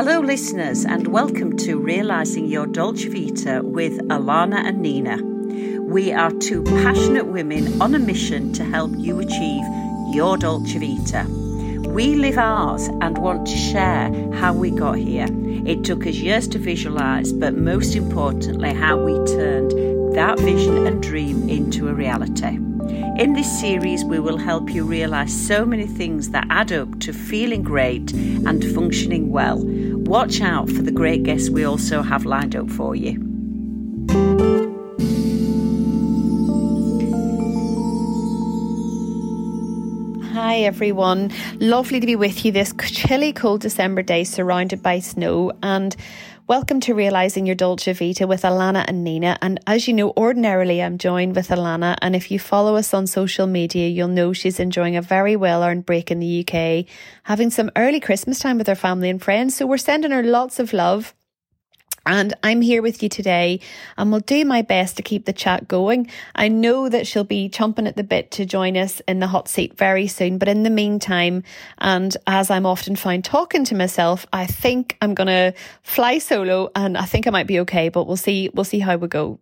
Hello, listeners, and welcome to Realising Your Dolce Vita with Alana and Nina. We are two passionate women on a mission to help you achieve your Dolce Vita. We live ours and want to share how we got here. It took us years to visualise, but most importantly, how we turned that vision and dream into a reality. In this series, we will help you realise so many things that add up to feeling great and functioning well. Watch out for the great guests we also have lined up for you. Hi everyone. Lovely to be with you this chilly, cold December day surrounded by snow. And Welcome to Realising Your Dolce Vita with Alana and Nina. And as you know, ordinarily I'm joined with Alana. And if you follow us on social media, you'll know she's enjoying a very well earned break in the UK, having some early Christmas time with her family and friends. So we're sending her lots of love. And I'm here with you today and will do my best to keep the chat going. I know that she'll be chomping at the bit to join us in the hot seat very soon. But in the meantime, and as I'm often found talking to myself, I think I'm going to fly solo and I think I might be okay, but we'll see, we'll see how we go.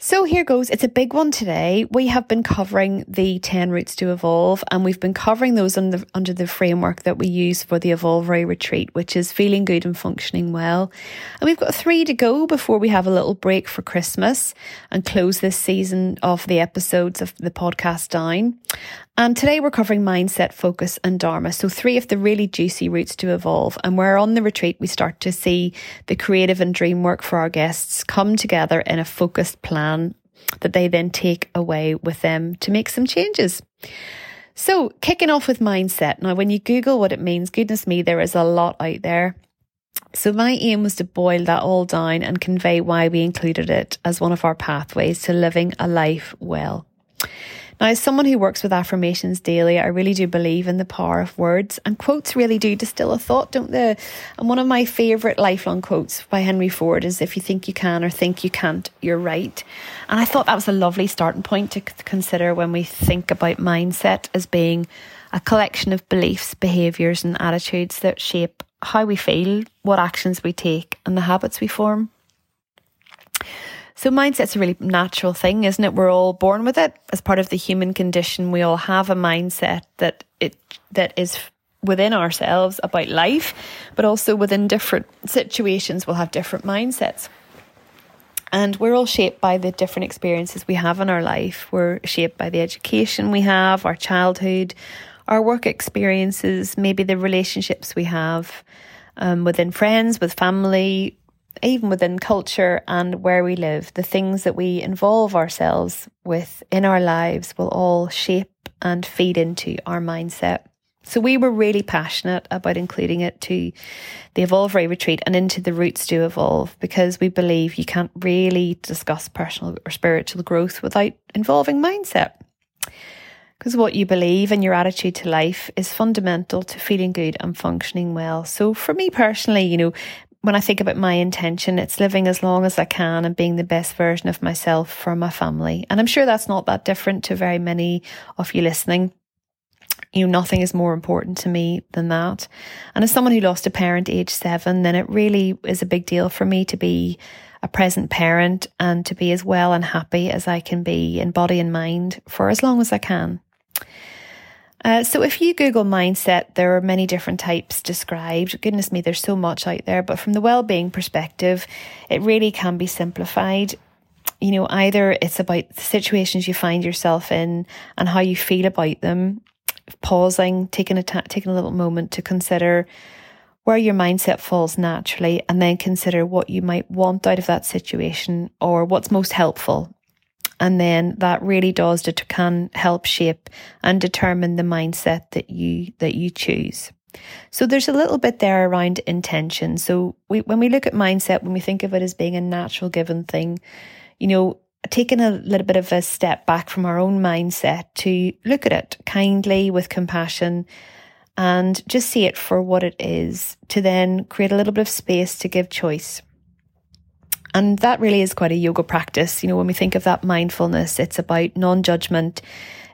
So here goes. It's a big one today. We have been covering the 10 roots to evolve and we've been covering those under, under the framework that we use for the Evolveray retreat, which is feeling good and functioning well. And we've got three to go before we have a little break for Christmas and close this season of the episodes of the podcast down. And today we're covering mindset, focus, and Dharma. So, three of the really juicy roots to evolve. And where on the retreat we start to see the creative and dream work for our guests come together in a focused plan that they then take away with them to make some changes. So, kicking off with mindset. Now, when you Google what it means, goodness me, there is a lot out there. So, my aim was to boil that all down and convey why we included it as one of our pathways to living a life well. Now, as someone who works with affirmations daily, I really do believe in the power of words, and quotes really do distill a thought, don't they? And one of my favourite lifelong quotes by Henry Ford is If you think you can or think you can't, you're right. And I thought that was a lovely starting point to consider when we think about mindset as being a collection of beliefs, behaviours, and attitudes that shape how we feel, what actions we take, and the habits we form. So mindset's a really natural thing, isn't it? We're all born with it as part of the human condition. We all have a mindset that it that is within ourselves about life, but also within different situations we'll have different mindsets. And we're all shaped by the different experiences we have in our life. We're shaped by the education we have, our childhood, our work experiences, maybe the relationships we have um, within friends, with family, even within culture and where we live, the things that we involve ourselves with in our lives will all shape and feed into our mindset. So we were really passionate about including it to the Evolveray retreat and into the Roots to Evolve because we believe you can't really discuss personal or spiritual growth without involving mindset. Because what you believe and your attitude to life is fundamental to feeling good and functioning well. So for me personally, you know, when I think about my intention, it's living as long as I can and being the best version of myself for my family. And I'm sure that's not that different to very many of you listening. You know, nothing is more important to me than that. And as someone who lost a parent age seven, then it really is a big deal for me to be a present parent and to be as well and happy as I can be in body and mind for as long as I can. Uh, so if you Google mindset, there are many different types described. Goodness me, there's so much out there. But from the well-being perspective, it really can be simplified. You know, either it's about the situations you find yourself in and how you feel about them, pausing, taking a ta- taking a little moment to consider where your mindset falls naturally, and then consider what you might want out of that situation or what's most helpful and then that really does det- can help shape and determine the mindset that you that you choose. So there's a little bit there around intention. So we, when we look at mindset, when we think of it as being a natural given thing, you know, taking a little bit of a step back from our own mindset to look at it kindly with compassion and just see it for what it is to then create a little bit of space to give choice. And that really is quite a yoga practice. You know, when we think of that mindfulness, it's about non judgment,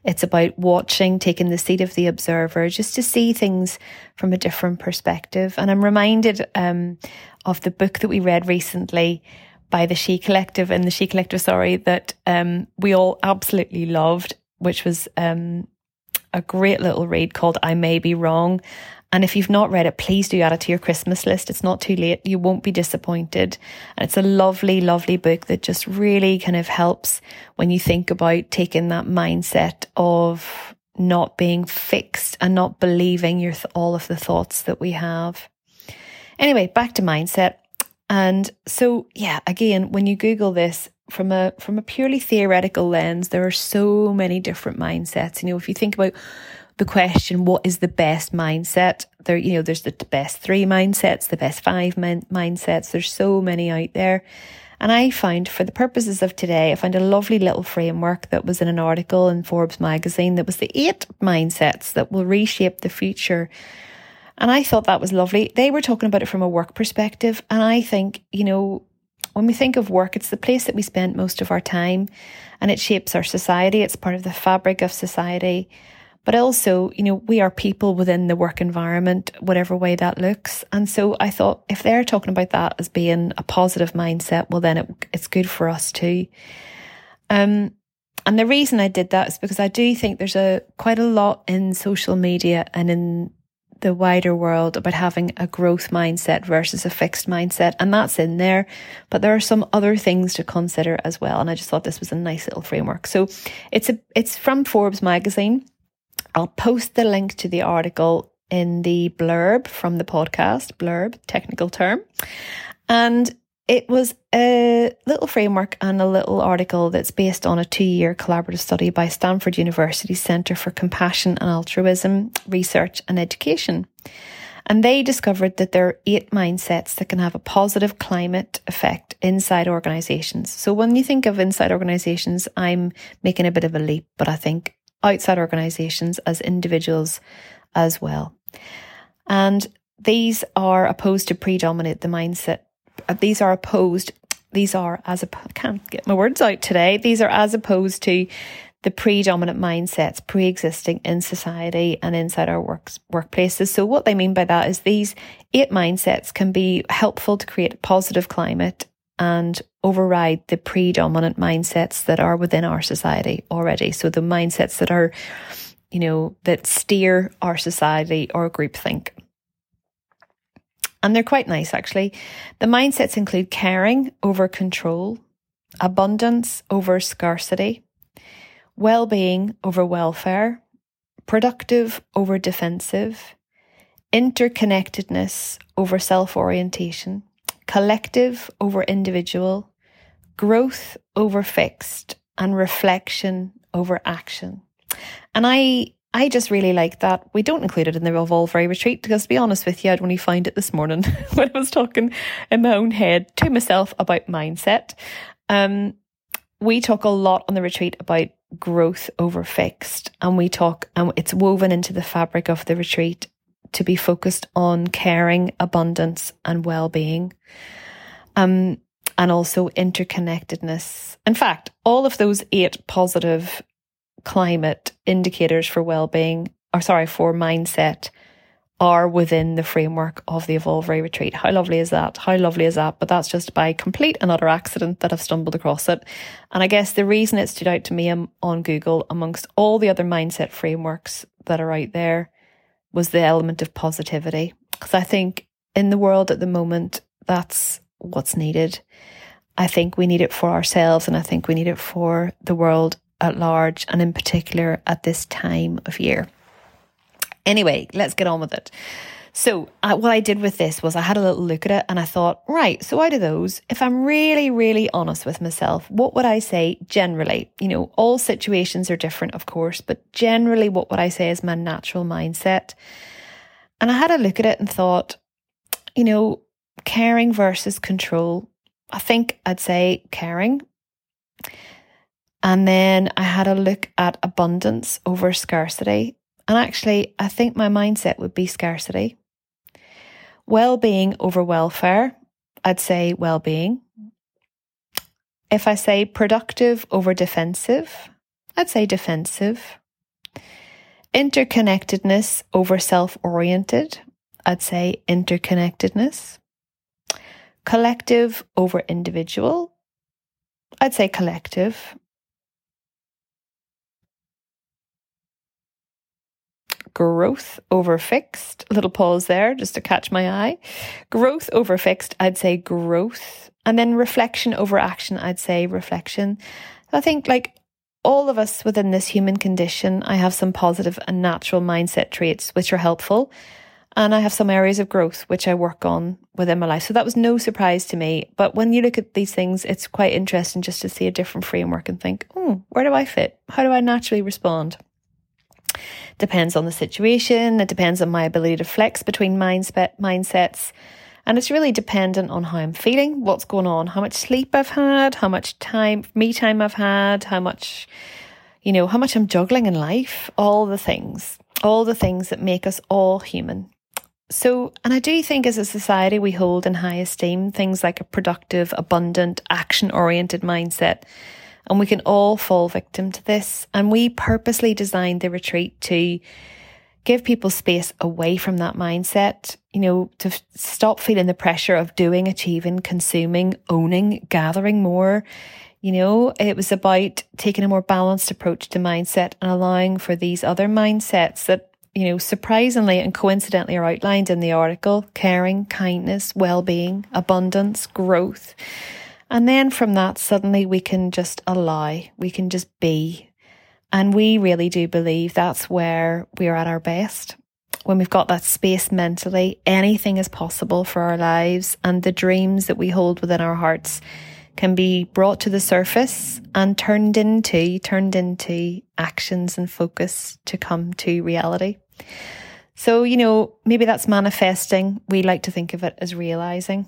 It's about watching, taking the seat of the observer, just to see things from a different perspective. And I'm reminded um, of the book that we read recently by the She Collective and the She Collective, sorry, that um, we all absolutely loved, which was um, a great little read called I May Be Wrong. And if you've not read it, please do add it to your Christmas list. It's not too late. You won't be disappointed. And it's a lovely, lovely book that just really kind of helps when you think about taking that mindset of not being fixed and not believing your th- all of the thoughts that we have. Anyway, back to mindset. And so, yeah, again, when you Google this from a from a purely theoretical lens, there are so many different mindsets. You know, if you think about the question, what is the best mindset? There, you know, there's the best three mindsets, the best five min- mindsets. There's so many out there. And I found for the purposes of today, I found a lovely little framework that was in an article in Forbes magazine that was the eight mindsets that will reshape the future. And I thought that was lovely. They were talking about it from a work perspective. And I think, you know, when we think of work, it's the place that we spend most of our time and it shapes our society. It's part of the fabric of society. But also, you know, we are people within the work environment, whatever way that looks. And so I thought if they're talking about that as being a positive mindset, well, then it, it's good for us too. Um, and the reason I did that is because I do think there's a quite a lot in social media and in the wider world about having a growth mindset versus a fixed mindset. And that's in there. But there are some other things to consider as well. And I just thought this was a nice little framework. So it's a, it's from Forbes magazine. I'll post the link to the article in the blurb from the podcast, blurb, technical term. And it was a little framework and a little article that's based on a two year collaborative study by Stanford University Center for Compassion and Altruism Research and Education. And they discovered that there are eight mindsets that can have a positive climate effect inside organizations. So when you think of inside organizations, I'm making a bit of a leap, but I think outside organizations as individuals as well. And these are opposed to predominate the mindset. Uh, these are opposed. These are as a, can't get my words out today. These are as opposed to the predominant mindsets pre-existing in society and inside our works, workplaces. So what they mean by that is these eight mindsets can be helpful to create a positive climate and override the predominant mindsets that are within our society already. So the mindsets that are, you know, that steer our society or groupthink. And they're quite nice, actually. The mindsets include caring over control, abundance over scarcity, well being over welfare, productive over defensive, interconnectedness over self orientation, collective over individual, growth over fixed, and reflection over action. And I I just really like that. We don't include it in the Evolve retreat because, to be honest with you, I'd only find it this morning when I was talking in my own head to myself about mindset. Um, we talk a lot on the retreat about growth over fixed, and we talk, and it's woven into the fabric of the retreat to be focused on caring, abundance, and well being. Um, and also interconnectedness. In fact, all of those eight positive climate indicators for well being, or sorry, for mindset, are within the framework of the Evolve Retreat. How lovely is that? How lovely is that? But that's just by complete and utter accident that I've stumbled across it. And I guess the reason it stood out to me on Google amongst all the other mindset frameworks that are out there was the element of positivity. Because I think in the world at the moment, that's what's needed. I think we need it for ourselves and I think we need it for the world at large and in particular at this time of year. Anyway, let's get on with it. So, uh, what I did with this was I had a little look at it and I thought, right, so out of those, if I'm really, really honest with myself, what would I say generally? You know, all situations are different, of course, but generally, what would I say is my natural mindset? And I had a look at it and thought, you know, caring versus control. I think I'd say caring. And then I had a look at abundance over scarcity. And actually, I think my mindset would be scarcity. Well being over welfare, I'd say well being. If I say productive over defensive, I'd say defensive. Interconnectedness over self oriented. I'd say interconnectedness. Collective over individual. I'd say collective. Growth over fixed. Little pause there just to catch my eye. Growth over fixed, I'd say growth. And then reflection over action, I'd say reflection. I think like all of us within this human condition, I have some positive and natural mindset traits which are helpful. And I have some areas of growth which I work on within my life. So that was no surprise to me. But when you look at these things, it's quite interesting just to see a different framework and think, oh, where do I fit? How do I naturally respond? Depends on the situation. It depends on my ability to flex between mindset, mindsets. And it's really dependent on how I'm feeling, what's going on, how much sleep I've had, how much time, me time I've had, how much, you know, how much I'm juggling in life, all the things, all the things that make us all human. So, and I do think as a society, we hold in high esteem things like a productive, abundant, action oriented mindset and we can all fall victim to this. And we purposely designed the retreat to give people space away from that mindset, you know, to f- stop feeling the pressure of doing, achieving, consuming, owning, gathering more. You know, it was about taking a more balanced approach to mindset and allowing for these other mindsets that, you know, surprisingly and coincidentally are outlined in the article caring, kindness, well being, abundance, growth. And then from that, suddenly we can just allow, we can just be. And we really do believe that's where we're at our best. When we've got that space mentally, anything is possible for our lives, and the dreams that we hold within our hearts can be brought to the surface and turned into turned into actions and focus to come to reality. So, you know, maybe that's manifesting. We like to think of it as realizing.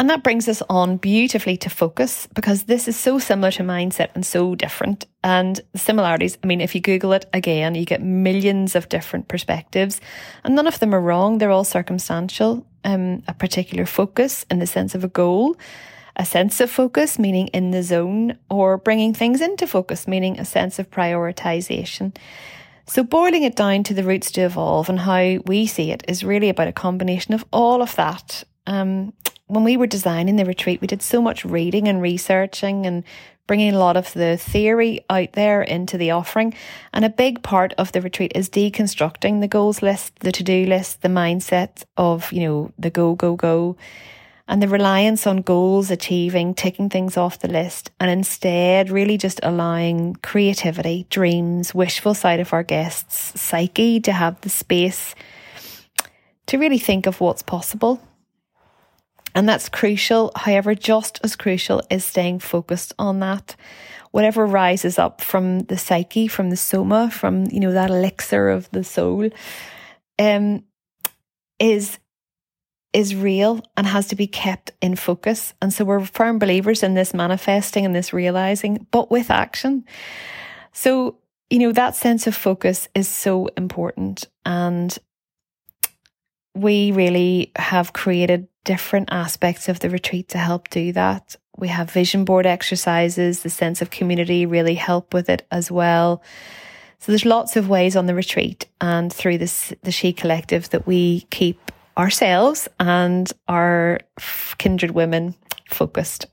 And that brings us on beautifully to focus because this is so similar to mindset and so different. And similarities, I mean, if you Google it again, you get millions of different perspectives and none of them are wrong. They're all circumstantial. Um, a particular focus in the sense of a goal, a sense of focus, meaning in the zone, or bringing things into focus, meaning a sense of prioritization. So, boiling it down to the roots to evolve and how we see it is really about a combination of all of that. Um, when we were designing the retreat, we did so much reading and researching and bringing a lot of the theory out there into the offering. And a big part of the retreat is deconstructing the goals list, the to do list, the mindset of, you know, the go, go, go, and the reliance on goals, achieving, ticking things off the list, and instead really just allowing creativity, dreams, wishful sight of our guests' psyche to have the space to really think of what's possible and that's crucial. However, just as crucial is staying focused on that. Whatever rises up from the psyche, from the soma, from, you know, that elixir of the soul, um, is is real and has to be kept in focus. And so we're firm believers in this manifesting and this realizing, but with action. So, you know, that sense of focus is so important. And we really have created different aspects of the retreat to help do that. We have vision board exercises, the sense of community really help with it as well. So there's lots of ways on the retreat and through this, the She Collective that we keep ourselves and our kindred women focused.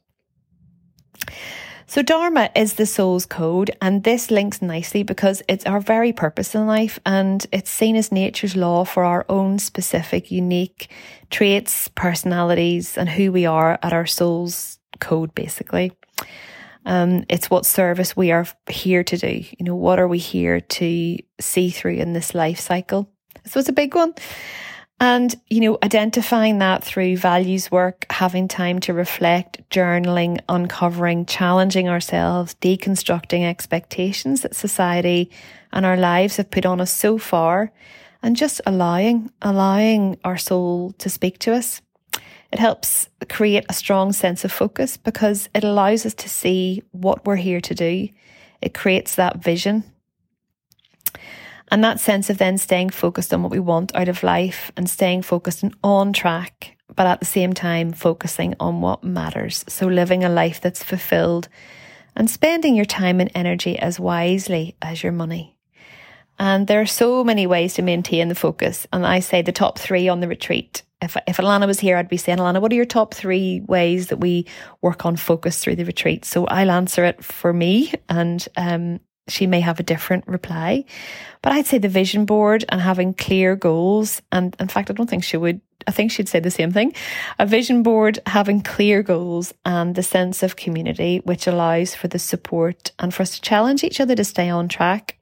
So, Dharma is the soul's code, and this links nicely because it's our very purpose in life and it's seen as nature's law for our own specific, unique traits, personalities, and who we are at our soul's code, basically. Um, it's what service we are here to do. You know, what are we here to see through in this life cycle? So it's a big one. And, you know, identifying that through values work, having time to reflect, journaling, uncovering, challenging ourselves, deconstructing expectations that society and our lives have put on us so far, and just allowing, allowing our soul to speak to us. It helps create a strong sense of focus because it allows us to see what we're here to do. It creates that vision and that sense of then staying focused on what we want out of life and staying focused and on track, but at the same time focusing on what matters. So living a life that's fulfilled and spending your time and energy as wisely as your money. And there are so many ways to maintain the focus. And I say the top three on the retreat. If, if Alana was here, I'd be saying, Alana, what are your top three ways that we work on focus through the retreat? So I'll answer it for me and um, she may have a different reply. But I'd say the vision board and having clear goals. And in fact, I don't think she would, I think she'd say the same thing. A vision board, having clear goals and the sense of community, which allows for the support and for us to challenge each other to stay on track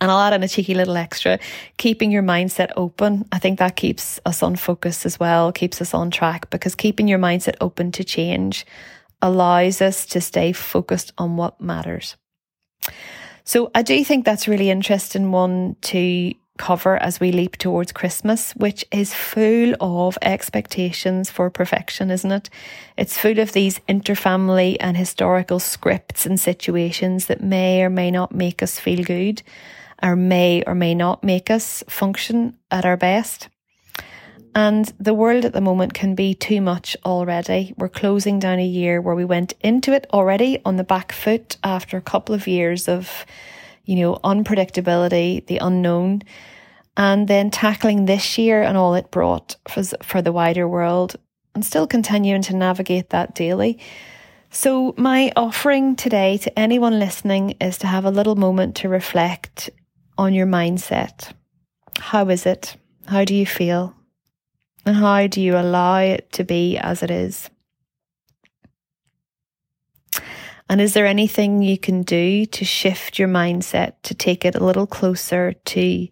and I'll add in a cheeky little extra, keeping your mindset open. I think that keeps us on focus as well, keeps us on track because keeping your mindset open to change allows us to stay focused on what matters. So I do think that's really interesting one to cover as we leap towards Christmas, which is full of expectations for perfection, isn't it? It's full of these interfamily and historical scripts and situations that may or may not make us feel good or may or may not make us function at our best. And the world at the moment can be too much already. We're closing down a year where we went into it already on the back foot after a couple of years of, you know, unpredictability, the unknown, and then tackling this year and all it brought for, for the wider world and still continuing to navigate that daily. So, my offering today to anyone listening is to have a little moment to reflect on your mindset. How is it? How do you feel? And how do you allow it to be as it is? And is there anything you can do to shift your mindset to take it a little closer to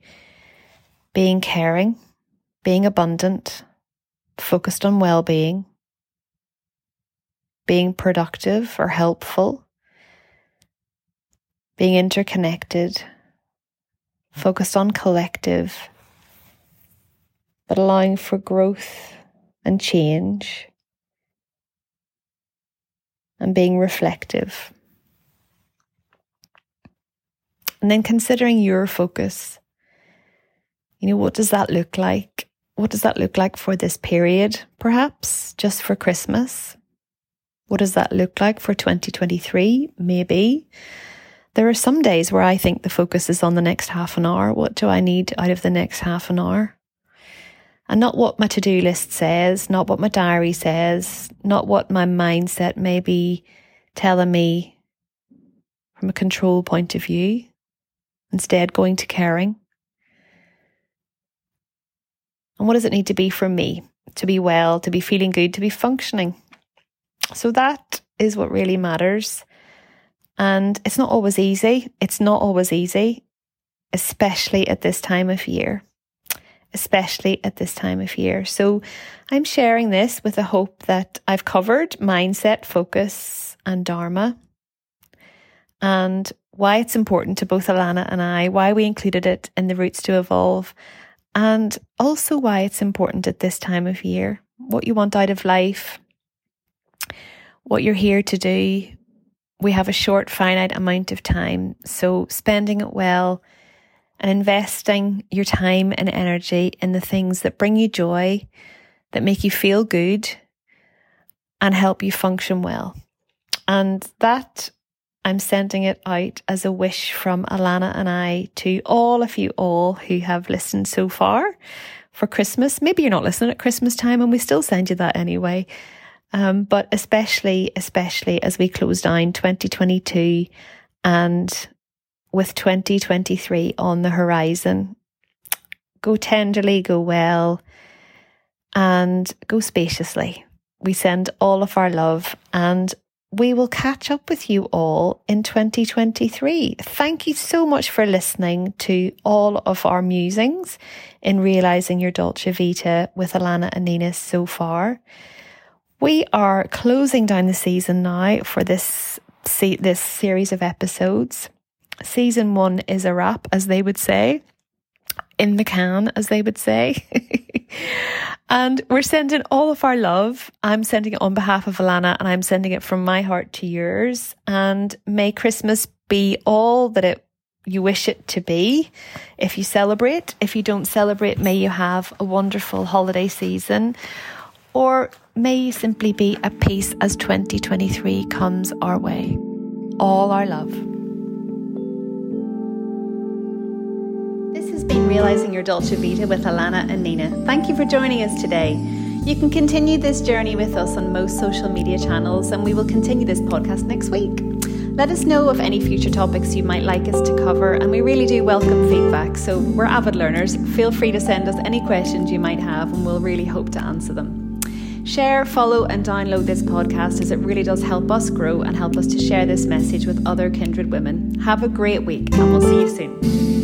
being caring, being abundant, focused on well being, being productive or helpful, being interconnected, focused on collective, but allowing for growth and change and being reflective. And then considering your focus. You know, what does that look like? What does that look like for this period, perhaps just for Christmas? What does that look like for 2023? Maybe. There are some days where I think the focus is on the next half an hour. What do I need out of the next half an hour? And not what my to do list says, not what my diary says, not what my mindset may be telling me from a control point of view. Instead, going to caring. And what does it need to be for me to be well, to be feeling good, to be functioning? So that is what really matters. And it's not always easy. It's not always easy, especially at this time of year. Especially at this time of year. So I'm sharing this with the hope that I've covered mindset, focus, and Dharma, and why it's important to both Alana and I, why we included it in the Roots to Evolve, and also why it's important at this time of year. What you want out of life, what you're here to do, we have a short, finite amount of time. So spending it well and investing your time and energy in the things that bring you joy, that make you feel good, and help you function well. And that I'm sending it out as a wish from Alana and I to all of you all who have listened so far for Christmas. Maybe you're not listening at Christmas time and we still send you that anyway. Um, but especially, especially as we close down 2022 and with 2023 on the horizon, go tenderly, go well, and go spaciously. We send all of our love and we will catch up with you all in 2023. Thank you so much for listening to all of our musings in realizing your Dolce Vita with Alana and Nina so far. We are closing down the season now for this this series of episodes. Season one is a wrap, as they would say, in the can, as they would say. and we're sending all of our love. I'm sending it on behalf of Alana, and I'm sending it from my heart to yours. And may Christmas be all that it you wish it to be. If you celebrate, if you don't celebrate, may you have a wonderful holiday season. Or may you simply be at peace as 2023 comes our way. All our love. Been Realising Your Dolce Vita with Alana and Nina. Thank you for joining us today. You can continue this journey with us on most social media channels, and we will continue this podcast next week. Let us know of any future topics you might like us to cover, and we really do welcome feedback. So, we're avid learners. Feel free to send us any questions you might have, and we'll really hope to answer them. Share, follow, and download this podcast as it really does help us grow and help us to share this message with other kindred women. Have a great week, and we'll see you soon.